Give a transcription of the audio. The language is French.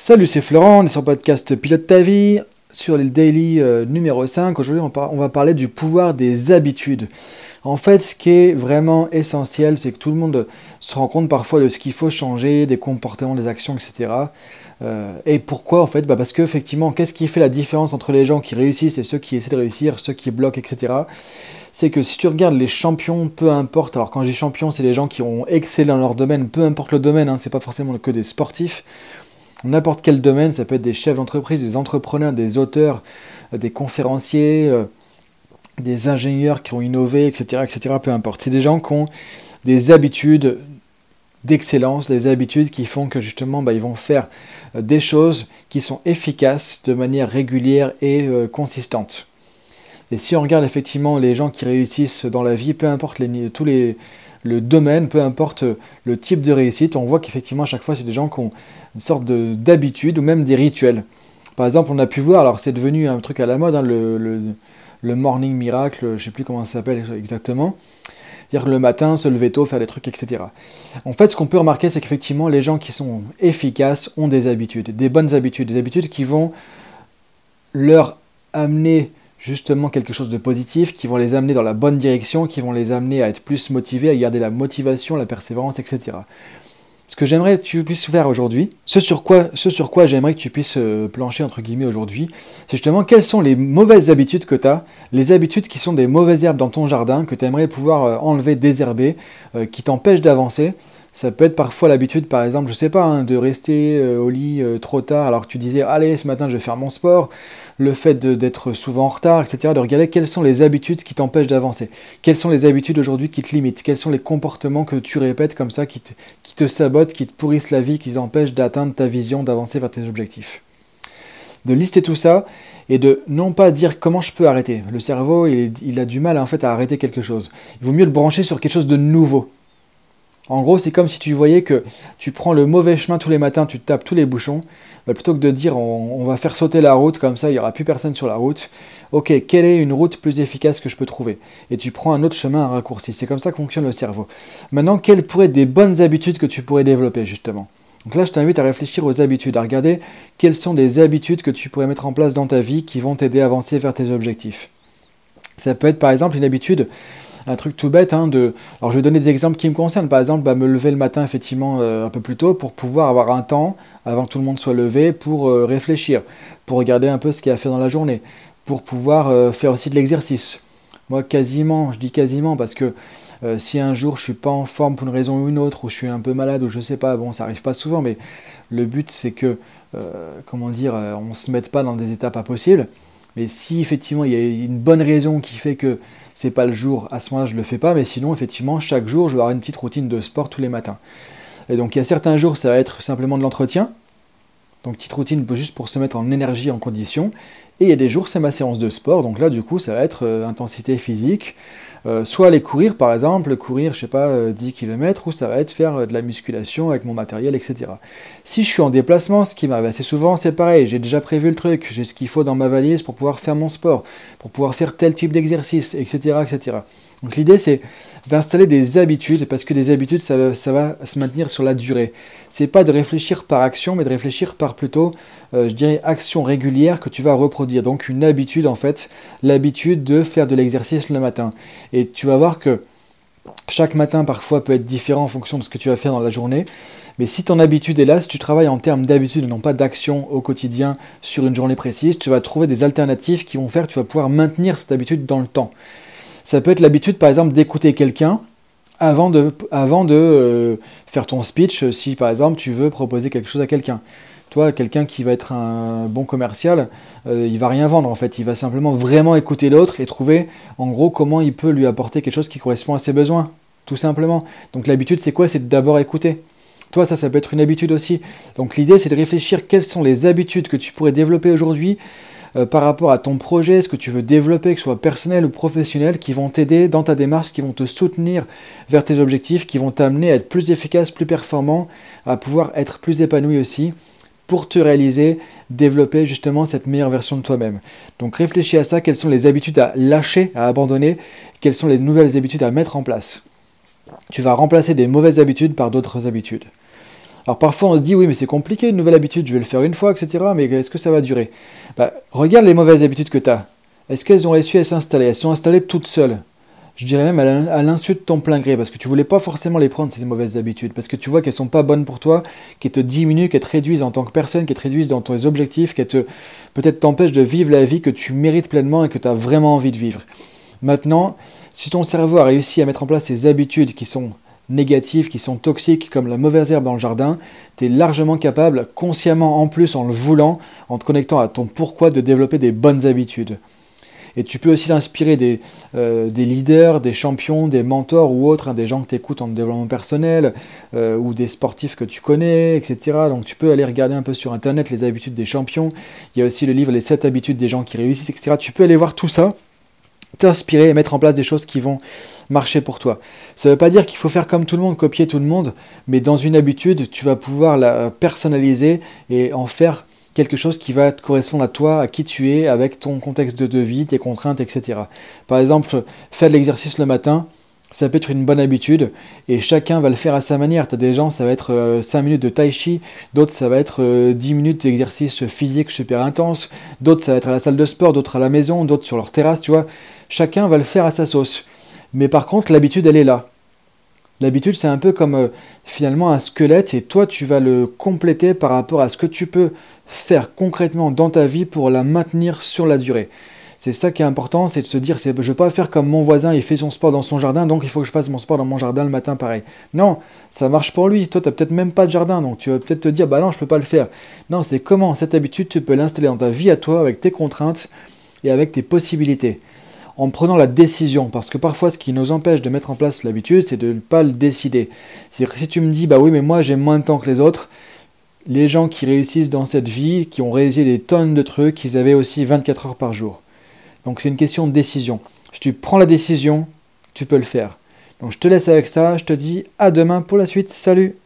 Salut, c'est Florent, on est sur le podcast Pilote ta vie, sur le daily euh, numéro 5. Aujourd'hui, on, va parler du pouvoir des habitudes. En fait, ce qui est vraiment essentiel, c'est que tout le monde se rend compte parfois de ce qu'il faut changer, des comportements, des actions, etc. Euh, et pourquoi en fait? Bah Parce qu'effectivement, qu'est-ce qui fait la différence entre les gens qui réussissent et ceux qui essaient de réussir, ceux qui bloquent, etc. C'est que si tu regardes les champions, peu importe, alors quand j'ai champion, c'est les gens qui ont excellé dans leur domaine, peu importe le domaine, hein, c'est pas forcément que des sportifs n'importe quel domaine, ça peut être des chefs d'entreprise, des entrepreneurs, des auteurs, euh, des conférenciers, euh, des ingénieurs qui ont innové, etc., etc., peu importe. C'est des gens qui ont des habitudes d'excellence, des habitudes qui font que justement bah, ils vont faire euh, des choses qui sont efficaces de manière régulière et consistante. Et si on regarde effectivement les gens qui réussissent dans la vie, peu importe tous les, le domaine, peu importe le type de réussite, on voit qu'effectivement à chaque fois c'est des gens qui ont une sorte d'habitude ou même des rituels. Par exemple, on a pu voir, alors c'est devenu un truc à la mode, hein, le, morning miracle, je ne sais plus comment ça s'appelle exactement. Dire le matin, se lever tôt, faire des trucs, etc. En fait, ce qu'on peut remarquer, c'est qu'effectivement, les gens qui sont efficaces ont des habitudes, des bonnes habitudes, des habitudes qui vont leur amener justement quelque chose de positif, qui vont les amener dans la bonne direction, qui vont les amener à être plus motivés, à garder la motivation, la persévérance, etc. Ce que j'aimerais que tu puisses faire aujourd'hui, ce sur quoi, quoi j'aimerais que tu puisses euh, plancher entre guillemets aujourd'hui, c'est justement quelles sont les mauvaises habitudes que tu as, les habitudes qui sont des mauvaises herbes dans ton jardin, que tu aimerais pouvoir euh, enlever, désherber, euh, qui t'empêchent d'avancer, ça peut être parfois l'habitude, par exemple, je sais pas, hein, de rester euh, au lit euh, trop tard alors que tu disais, allez, ce matin je vais faire mon sport, le fait d'être souvent en retard, etc. De regarder quelles sont les habitudes qui t'empêchent d'avancer, quelles sont les habitudes aujourd'hui qui te limitent, quels sont les comportements que tu répètes comme ça qui te, qui te sabotent, qui te pourrissent la vie, qui t'empêchent d'atteindre ta vision, d'avancer vers tes objectifs? De lister tout ça et de non pas dire comment je peux arrêter. Le cerveau, il, il a du mal en fait à arrêter quelque chose. Il vaut mieux le brancher sur quelque chose de nouveau en gros, c'est comme si tu voyais que tu prends le mauvais chemin tous les matins, tu tapes tous les bouchons, bah, plutôt que de dire on, va faire sauter la route, comme ça il n'y aura plus personne sur la route. Ok, quelle est une route plus efficace que je peux trouver? Et tu prends un autre chemin, un raccourci. C'est comme ça que fonctionne le cerveau. Maintenant, quelles pourraient être des bonnes habitudes que tu pourrais développer justement? Donc là, je t'invite à réfléchir aux habitudes, à regarder quelles sont les habitudes que tu pourrais mettre en place dans ta vie qui vont t'aider à avancer vers tes objectifs. Ça peut être par exemple une habitude un truc tout bête. Hein, de... Alors je vais donner des exemples qui me concernent. Par exemple, bah, me lever le matin effectivement euh, un peu plus tôt pour pouvoir avoir un temps avant que tout le monde soit levé pour euh, réfléchir, pour regarder un peu ce qu'il a fait dans la journée, pour pouvoir euh, faire aussi de l'exercice. Moi, quasiment, je dis quasiment parce que si un jour je suis pas en forme pour une raison ou une autre, ou je suis un peu malade, ou je sais pas, bon, ça arrive pas souvent, mais le but c'est que, comment dire, on se mette pas dans des étapes impossibles. Mais si effectivement il y a une bonne raison qui fait que c'est pas le jour, à ce moment-là je le fais pas, mais sinon effectivement chaque jour je vais avoir une petite routine de sport tous les matins. Et donc il y a certains jours ça va être simplement de l'entretien, donc petite routine juste pour se mettre en énergie, en condition, et il y a des jours c'est ma séance de sport, donc là du coup ça va être euh, intensité physique, euh, soit aller courir par exemple, courir je sais pas 10 euh, km, ou ça va être faire de la musculation avec mon matériel, etc. Si je suis en déplacement, ce qui m'arrive assez souvent, c'est pareil, j'ai déjà prévu le truc, j'ai ce qu'il faut dans ma valise pour pouvoir faire mon sport, pour pouvoir faire tel type d'exercice, etc., etc. Donc l'idée c'est d'installer des habitudes, parce que des habitudes ça, va se maintenir sur la durée. C'est pas de réfléchir par action, mais de réfléchir par plutôt, euh, je dirais, action régulière que tu vas reproduire. Donc une habitude en fait, l'habitude de faire de l'exercice le matin. Et tu vas voir que chaque matin parfois peut être différent en fonction de ce que tu vas faire dans la journée. Mais si ton habitude est là, si tu travailles en termes d'habitude non pas d'action au quotidien sur une journée précise, tu vas trouver des alternatives qui vont faire que tu vas pouvoir maintenir cette habitude dans le temps. Ça peut être l'habitude, par exemple, d'écouter quelqu'un avant de, euh, faire ton speech, si par exemple tu veux proposer quelque chose à quelqu'un. Toi, quelqu'un qui va être un bon commercial, euh, il va rien vendre en fait, il va simplement vraiment écouter l'autre et trouver en gros comment il peut lui apporter quelque chose qui correspond à ses besoins, tout simplement. Donc l'habitude c'est quoi? C'est d'abord écouter. Toi, ça, ça peut être une habitude aussi. Donc l'idée, c'est de réfléchir quelles sont les habitudes que tu pourrais développer aujourd'hui euh, par rapport à ton projet, ce que tu veux développer, que ce soit personnel ou professionnel, qui vont t'aider dans ta démarche, qui vont te soutenir vers tes objectifs, qui vont t'amener à être plus efficace, plus performant, à pouvoir être plus épanoui aussi pour te réaliser, développer justement cette meilleure version de toi-même. Donc réfléchis à ça, quelles sont les habitudes à lâcher, à abandonner, quelles sont les nouvelles habitudes à mettre en place. Tu vas remplacer des mauvaises habitudes par d'autres habitudes. Alors parfois on se dit oui mais c'est compliqué une nouvelle habitude, je vais le faire une fois, etc. Mais est-ce que ça va durer? Bah, Regarde les mauvaises habitudes que tu as. Est-ce qu'elles ont réussi à s'installer? Elles sont installées toutes seules. Je dirais même à l'insu de ton plein gré, parce que tu voulais pas forcément les prendre, ces mauvaises habitudes, parce que tu vois qu'elles sont pas bonnes pour toi, qu'elles te diminuent, qu'elles te réduisent en tant que personne, qu'elles te réduisent dans tes objectifs, qu'elles te peut-être t'empêchent de vivre la vie que tu mérites pleinement et que tu as vraiment envie de vivre. Maintenant, si ton cerveau a réussi à mettre en place ces habitudes qui sont négatives, qui sont toxiques, comme la mauvaise herbe dans le jardin, tu es largement capable, consciemment en plus, en le voulant, en te connectant à ton pourquoi, de développer des bonnes habitudes. Et tu peux aussi t'inspirer des, euh, des, leaders, des champions, des mentors ou autres, hein, des gens que tu écoutes en développement personnel, euh, ou des sportifs que tu connais, etc. Donc tu peux aller regarder un peu sur Internet les habitudes des champions. Il y a aussi le livre Les 7 habitudes des gens qui réussissent, etc. Tu peux aller voir tout ça t'inspirer et mettre en place des choses qui vont marcher pour toi. Ça ne veut pas dire qu'il faut faire comme tout le monde, copier tout le monde, mais dans une habitude, tu vas pouvoir la personnaliser et en faire quelque chose qui va te correspondre à toi, à qui tu es, avec ton contexte de vie, tes contraintes, etc. Par exemple, faire l'exercice le matin, ça peut être une bonne habitude et chacun va le faire à sa manière. Tu as des gens, ça va être 5 euh, minutes de tai chi, d'autres, ça va être 10 euh, minutes d'exercice physique super intense, d'autres, ça va être à la salle de sport, d'autres à la maison, d'autres sur leur terrasse, tu vois. Chacun va le faire à sa sauce. Mais par contre, l'habitude, elle est là. L'habitude, c'est un peu comme euh, finalement un squelette et toi, tu vas le compléter par rapport à ce que tu peux faire concrètement dans ta vie pour la maintenir sur la durée. C'est ça qui est important, c'est de se dire, je ne veux pas faire comme mon voisin, il fait son sport dans son jardin, donc il faut que je fasse mon sport dans mon jardin le matin pareil. Non, ça marche pour lui. Toi, tu n'as peut-être même pas de jardin, donc tu vas peut-être te dire, bah non, je ne peux pas le faire. Non, c'est comment cette habitude, tu peux l'installer dans ta vie à toi, avec tes contraintes et avec tes possibilités. En prenant la décision, parce que parfois ce qui nous empêche de mettre en place l'habitude, c'est de ne pas le décider. Si tu me dis, bah oui, mais moi j'ai moins de temps que les autres, les gens qui réussissent dans cette vie, qui ont réalisé des tonnes de trucs, ils avaient aussi 24 heures par jour. Donc c'est une question de décision. Si tu prends la décision, tu peux le faire. Donc je te laisse avec ça, je te dis à demain pour la suite. Salut